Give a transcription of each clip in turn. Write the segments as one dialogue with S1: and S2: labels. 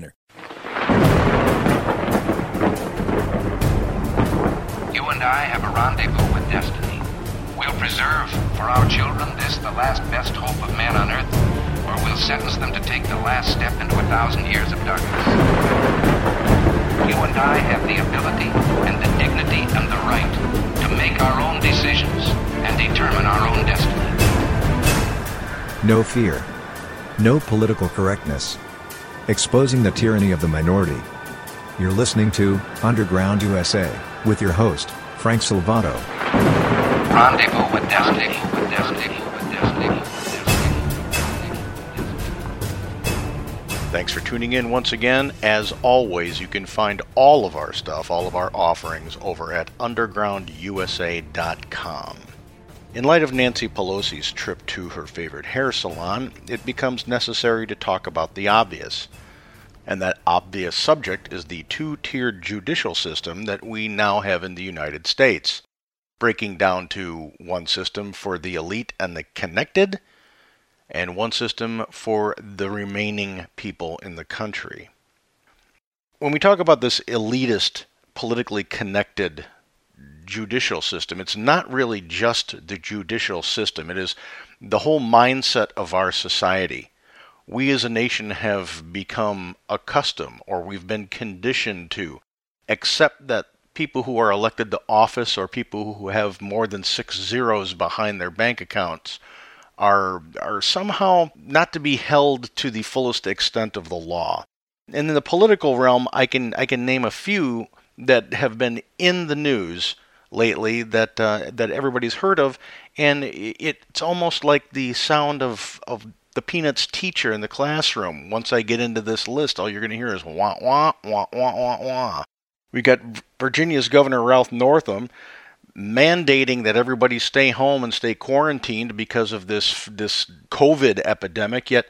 S1: winner.
S2: You and I have a rendezvous with destiny. We'll preserve for our children this, the last best hope of man on earth, or we'll sentence them to take the last step into a thousand years of darkness you and I have the ability and the dignity and the right to make our own decisions and determine our own destiny.
S3: No fear. No political correctness exposing the tyranny of the minority. You're listening to Underground USA with your host, Frank Salvato. Rendezvous with destiny.
S4: Thanks for tuning in once again. As always, you can find all of our stuff, all of our offerings, over at undergroundusa.com. In light of Nancy Pelosi's trip to her favorite hair salon, it becomes necessary to talk about the obvious and that obvious subject is the two tiered judicial system that we now have in the United States, breaking down to one system for the elite and the connected, and one system for the remaining people in the country. When we talk about this elitist, politically connected judicial system, it's not really just the judicial system, it is the whole mindset of our society we as a nation have become accustomed or we've been conditioned to accept that people who are elected to office or people who have more than six zeros behind their bank accounts are are somehow not to be held to the fullest extent of the law. And in the political realm, I can I can name a few that have been in the news lately that uh, that everybody's heard of, and it's almost like the sound of of the Peanuts teacher in the classroom. Once I get into this list, all you're going to hear is wah, wah, wah, wah, wah, wah. We got Virginia's Governor Ralph Northam mandating that everybody stay home and stay quarantined because of this this COVID epidemic. Yet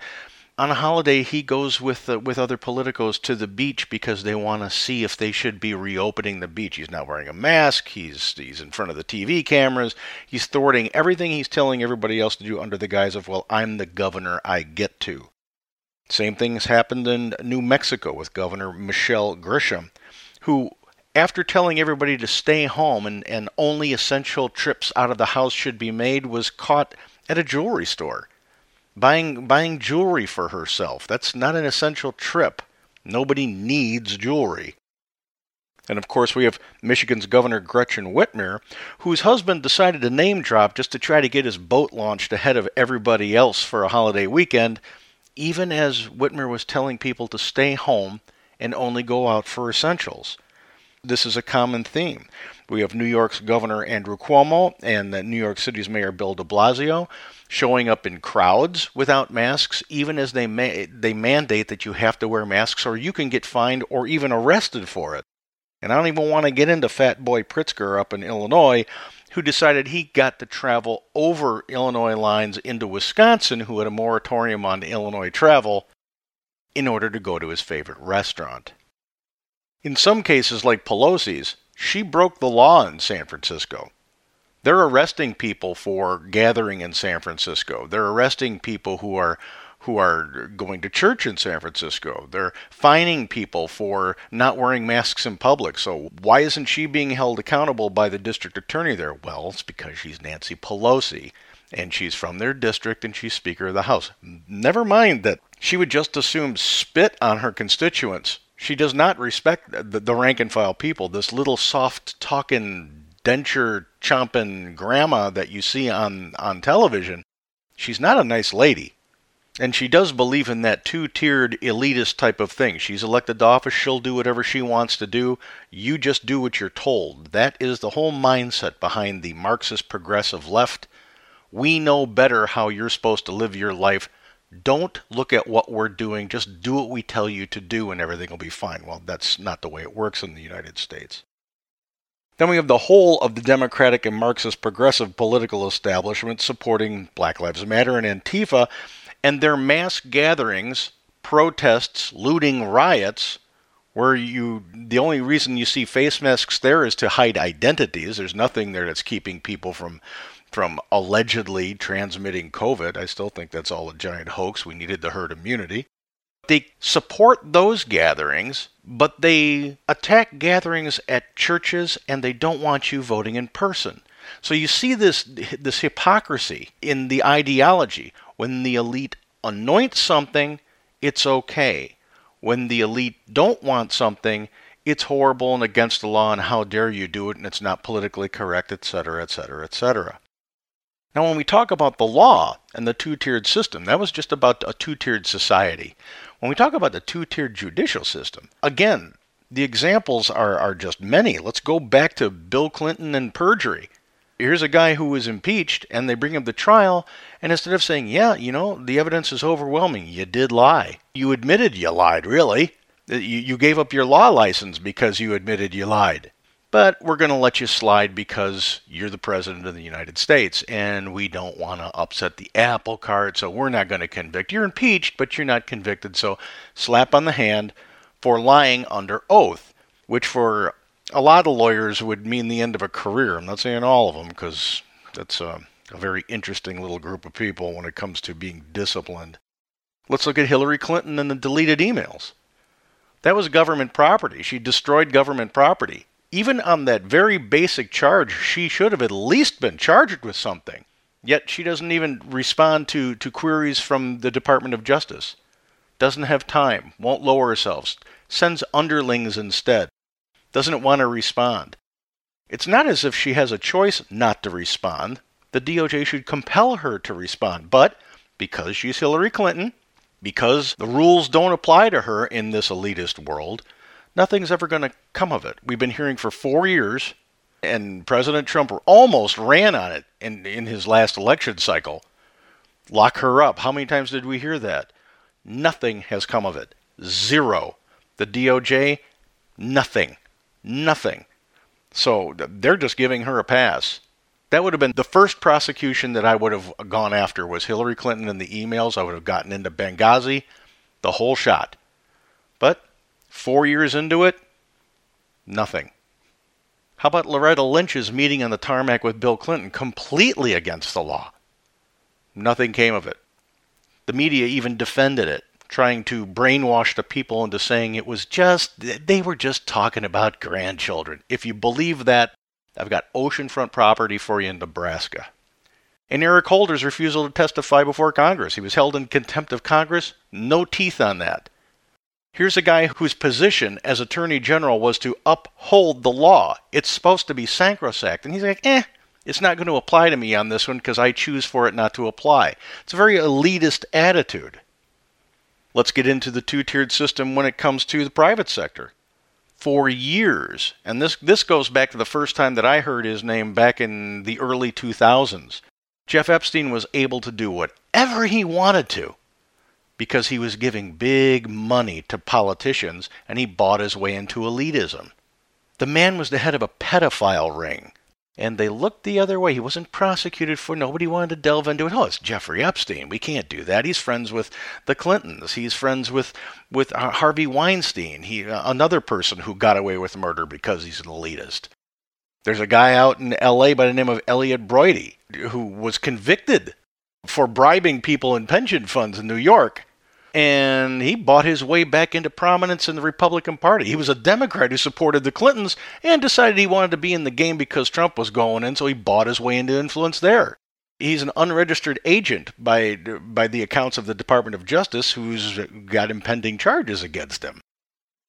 S4: on a holiday he goes with uh, with other politicos to the beach because they want to see if they should be reopening the beach. He's not wearing a mask. He's he's in front of the TV cameras. He's thwarting everything he's telling everybody else to do under the guise of well, I'm the governor. I get to. Same things happened in New Mexico with Governor Michelle Grisham, who after telling everybody to stay home and, and only essential trips out of the house should be made was caught at a jewelry store buying buying jewelry for herself. That's not an essential trip. Nobody needs jewelry. And of course, we have Michigan's Governor Gretchen Whitmer, whose husband decided to name drop just to try to get his boat launched ahead of everybody else for a holiday weekend, even as Whitmer was telling people to stay home and only go out for essentials. This is a common theme. We have New York's Governor Andrew Cuomo and New York City's Mayor Bill de Blasio showing up in crowds without masks, even as they they mandate that you have to wear masks, or you can get fined or even arrested for it. And I don't even want to get into Fat Boy Pritzker up in Illinois, who decided he got to travel over Illinois lines into Wisconsin, who had a moratorium on Illinois travel, in order to go to his favorite restaurant. In some cases, like Pelosi's, she broke the law in San Francisco. They're arresting people for gathering in San Francisco. They're arresting people who are who are going to church in San Francisco. They're fining people for not wearing masks in public. So why isn't she being held accountable by the district attorney there? Well, it's because she's Nancy Pelosi and she's from their district and she's Speaker of the House. Never mind that she would just assume spit on her constituents. She does not respect the, the rank and file people. This little soft talking denture chomping grandma that you see on, on television, she's not a nice lady. And she does believe in that two tiered elitist type of thing. She's elected to office, she'll do whatever she wants to do. You just do what you're told. That is the whole mindset behind the Marxist progressive left. We know better how you're supposed to live your life. Don't look at what we're doing, just do what we tell you to do, and everything will be fine. Well, that's not the way it works in the United States. Then we have the whole of the Democratic and Marxist progressive political establishment supporting Black Lives Matter and Antifa and their mass gatherings, protests, looting, riots where you the only reason you see face masks there is to hide identities. There's nothing there that's keeping people from from allegedly transmitting COVID. I still think that's all a giant hoax. We needed the herd immunity. They support those gatherings but they attack gatherings at churches and they don't want you voting in person. So you see this this hypocrisy in the ideology. When the elite anoint something, it's okay. When the elite don't want something, it's horrible and against the law and how dare you do it and it's not politically correct, etc., etc., etc. Now, when we talk about the law and the two tiered system, that was just about a two tiered society when we talk about the two tiered judicial system, again, the examples are, are just many. Let's go back to Bill Clinton and perjury. Here's a guy who was impeached, and they bring him to trial, and instead of saying, Yeah, you know, the evidence is overwhelming, you did lie. You admitted you lied, really. You, you gave up your law license because you admitted you lied but we're going to let you slide because you're the president of the United States and we don't want to upset the apple cart, so we're not going to convict. You're impeached, but you're not convicted, so slap on the hand for lying under oath, which for a lot of lawyers would mean the end of a career. I'm not saying all of them because that's a, a very interesting little group of people when it comes to being disciplined. Let's look at Hillary Clinton and the deleted emails. That was government property. She destroyed government property even on that very basic charge, she should have at least been charged with something. Yet she doesn't even respond to, to queries from the Department of Justice. Doesn't have time, won't lower herself, sends underlings instead, doesn't want to respond. It's not as if she has a choice not to respond. The DOJ should compel her to respond. But because she's Hillary Clinton, because the rules don't apply to her in this elitist world, nothing's ever going to come of it. We've been hearing for four years, and President Trump almost ran on it in, in his last election cycle. Lock her up. How many times did we hear that? Nothing has come of it. Zero. The DOJ, nothing. Nothing. So they're just giving her a pass. That would have been the first prosecution that I would have gone after was Hillary Clinton and the emails. I would have gotten into Benghazi, the whole shot. But Four years into it, nothing. How about Loretta Lynch's meeting on the tarmac with Bill Clinton, completely against the law? Nothing came of it. The media even defended it, trying to brainwash the people into saying it was just, they were just talking about grandchildren. If you believe that, I've got oceanfront property for you in Nebraska. And Eric Holder's refusal to testify before Congress. He was held in contempt of Congress, no teeth on that. Here's a guy whose position as Attorney General was to uphold the law. It's supposed to be sacrosanct. And he's like, eh, it's not going to apply to me on this one because I choose for it not to apply. It's a very elitist attitude. Let's get into the two tiered system when it comes to the private sector. For years, and this, this goes back to the first time that I heard his name back in the early 2000s, Jeff Epstein was able to do whatever he wanted to because he was giving big money to politicians and he bought his way into elitism. The man was the head of a pedophile ring, and they looked the other way. He wasn't prosecuted for nobody wanted to delve into it. Oh, it's Jeffrey Epstein. We can't do that. He's friends with the Clintons. He's friends with with uh, Harvey Weinstein. He uh, another person who got away with murder because he's an elitist. There's a guy out in L.A. by the name of Elliott Broidy who was convicted for bribing people in pension funds in New York and he bought his way back into prominence in the Republican Party. He was a Democrat who supported the Clintons and decided he wanted to be in the game because Trump was going in, so he bought his way into influence there. He's an unregistered agent by by the accounts of the Department of Justice who's got impending charges against him.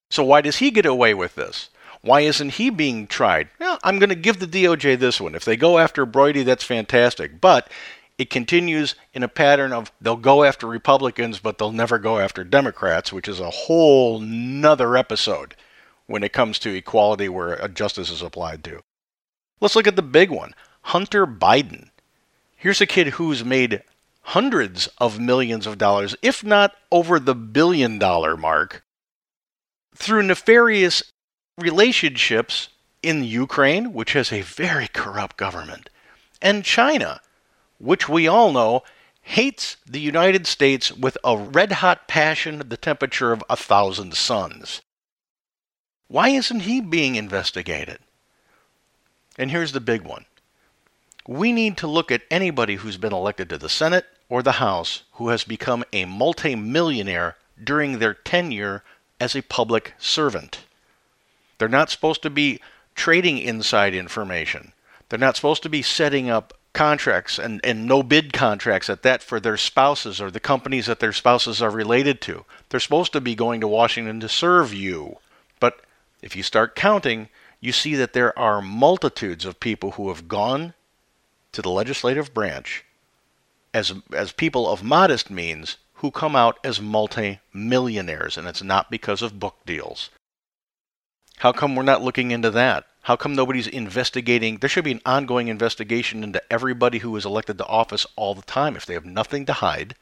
S4: So why does he get away with this? Why isn't he being tried? Well, I'm going to give the DOJ this one. If they go after Broidy, that's fantastic. But it continues in a pattern of they'll go after Republicans, but they'll never go after Democrats, which is a whole nother episode when it comes to equality where uh, justice is applied to. Let's look at the big one Hunter Biden. Here's a kid who's made hundreds of millions of dollars, if not over the billion dollar mark, through nefarious relationships in Ukraine, which has a very corrupt government, and China, which we all know hates the United States with a red hot passion the temperature of a thousand suns. Why isn't he being investigated? And here's the big one we need to look at anybody who's been elected to the Senate or the House who has become a multimillionaire during their tenure as a public servant. They're not supposed to be trading inside information. They're not supposed to be setting up contracts and, and no bid contracts at that for their spouses or the companies that their spouses are related to. They're supposed to be going to Washington to serve you. But if you start counting, you see that there are multitudes of people who have gone to the legislative branch as, as people of modest means who come out as multi millionaires, and it's not because of book deals. How come we're not looking into that? How come nobody's investigating? There should be an ongoing investigation into everybody who is elected to office all the time. If they have nothing to hide,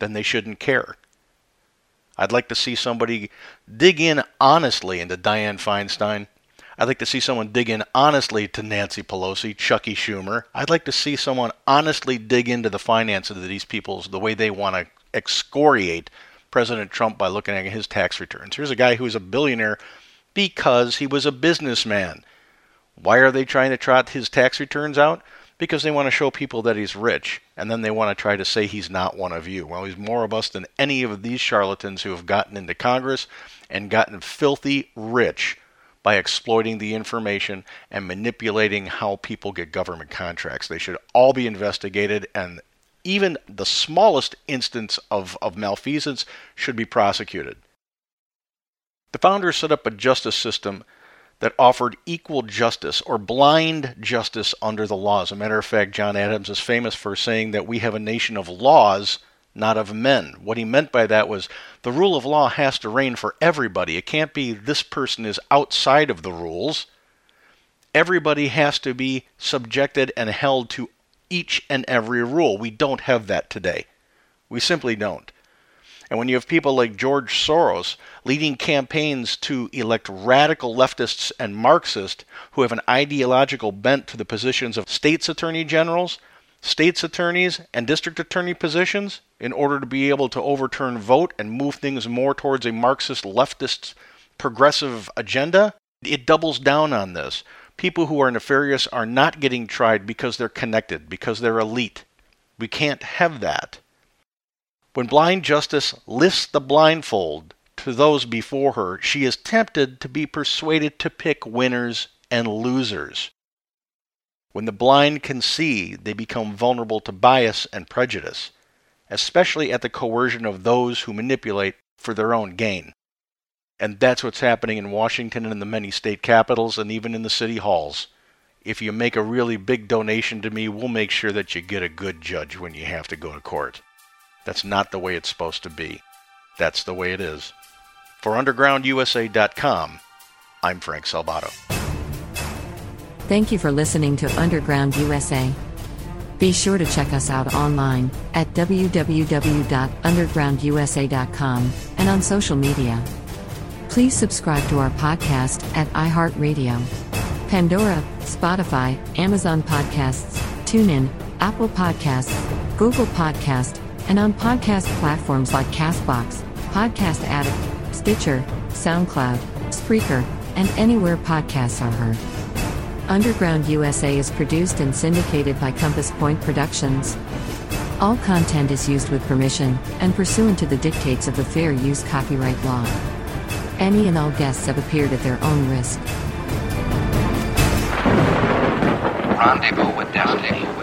S4: then they shouldn't care. I'd like to see somebody dig in honestly into Dianne Feinstein. I'd like to see someone dig in honestly to Nancy Pelosi, Chuckie Schumer. I'd like to see someone honestly dig into the finances of these people, the way they want to excoriate President Trump by looking at his tax returns. Here's a guy who's a billionaire because he was a businessman. Why are they trying to trot his tax returns out? Because they want to show people that he's rich, and then they want to try to say he's not one of you. Well, he's more of us than any of these charlatans who have gotten into Congress and gotten filthy rich by exploiting the information and manipulating how people get government contracts. They should all be investigated, and even the smallest instance of, of malfeasance should be prosecuted. The founders set up a justice system that offered equal justice or blind justice under the law. As a matter of fact, John Adams is famous for saying that we have a nation of laws, not of men. What he meant by that was the rule of law has to reign for everybody. It can't be this person is outside of the rules. Everybody has to be subjected and held to each and every rule. We don't have that today. We simply don't. And when you have people like George Soros leading campaigns to elect radical leftists and Marxists who have an ideological bent to the positions of states' attorney generals, states' attorneys, and district attorney positions in order to be able to overturn vote and move things more towards a Marxist leftist progressive agenda, it doubles down on this. People who are nefarious are not getting tried because they're connected, because they're elite. We can't have that. When blind justice lifts the blindfold to those before her, she is tempted to be persuaded to pick winners and losers. When the blind can see, they become vulnerable to bias and prejudice, especially at the coercion of those who manipulate for their own gain. And that's what's happening in Washington and in the many state capitals and even in the city halls. If you make a really big donation to me, we'll make sure that you get a good judge when you have to go to court. That's not the way it's supposed to be. That's the way it is. For UndergroundUSA.com, I'm Frank Salvato.
S5: Thank you for listening to Underground USA. Be sure to check us out online at www.undergroundusa.com and on social media. Please subscribe to our podcast at iHeartRadio, Pandora, Spotify, Amazon Podcasts, TuneIn, Apple Podcasts, Google Podcasts, and on podcast platforms like Castbox, Podcast Addict, Stitcher, SoundCloud, Spreaker, and anywhere podcasts are heard. Underground USA is produced and syndicated by Compass Point Productions. All content is used with permission and pursuant to the dictates of the Fair Use Copyright Law. Any and all guests have appeared at their own risk. Rendezvous with Destiny.